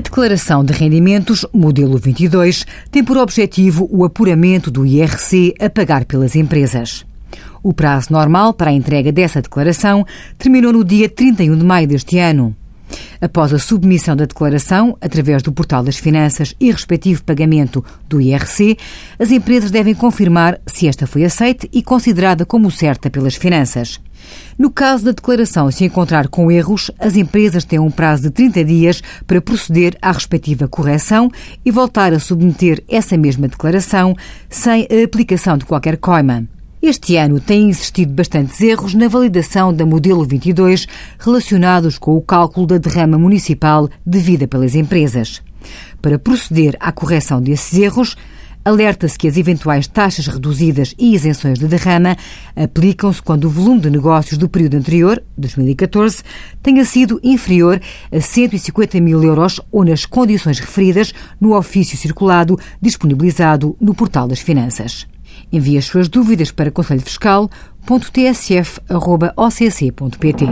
Declaração de Rendimentos, modelo 22, tem por objetivo o apuramento do IRC a pagar pelas empresas. O prazo normal para a entrega dessa declaração terminou no dia 31 de maio deste ano. Após a submissão da declaração, através do Portal das Finanças e respectivo pagamento do IRC, as empresas devem confirmar se esta foi aceita e considerada como certa pelas finanças. No caso da declaração se encontrar com erros, as empresas têm um prazo de 30 dias para proceder à respectiva correção e voltar a submeter essa mesma declaração sem a aplicação de qualquer coima. Este ano têm existido bastantes erros na validação da Modelo 22 relacionados com o cálculo da derrama municipal devida pelas empresas. Para proceder à correção desses erros, alerta-se que as eventuais taxas reduzidas e isenções de derrama aplicam-se quando o volume de negócios do período anterior, 2014, tenha sido inferior a 150 mil euros ou nas condições referidas no ofício circulado disponibilizado no Portal das Finanças. Envie as suas dúvidas para conselhofiscal.tsf.occ.pt.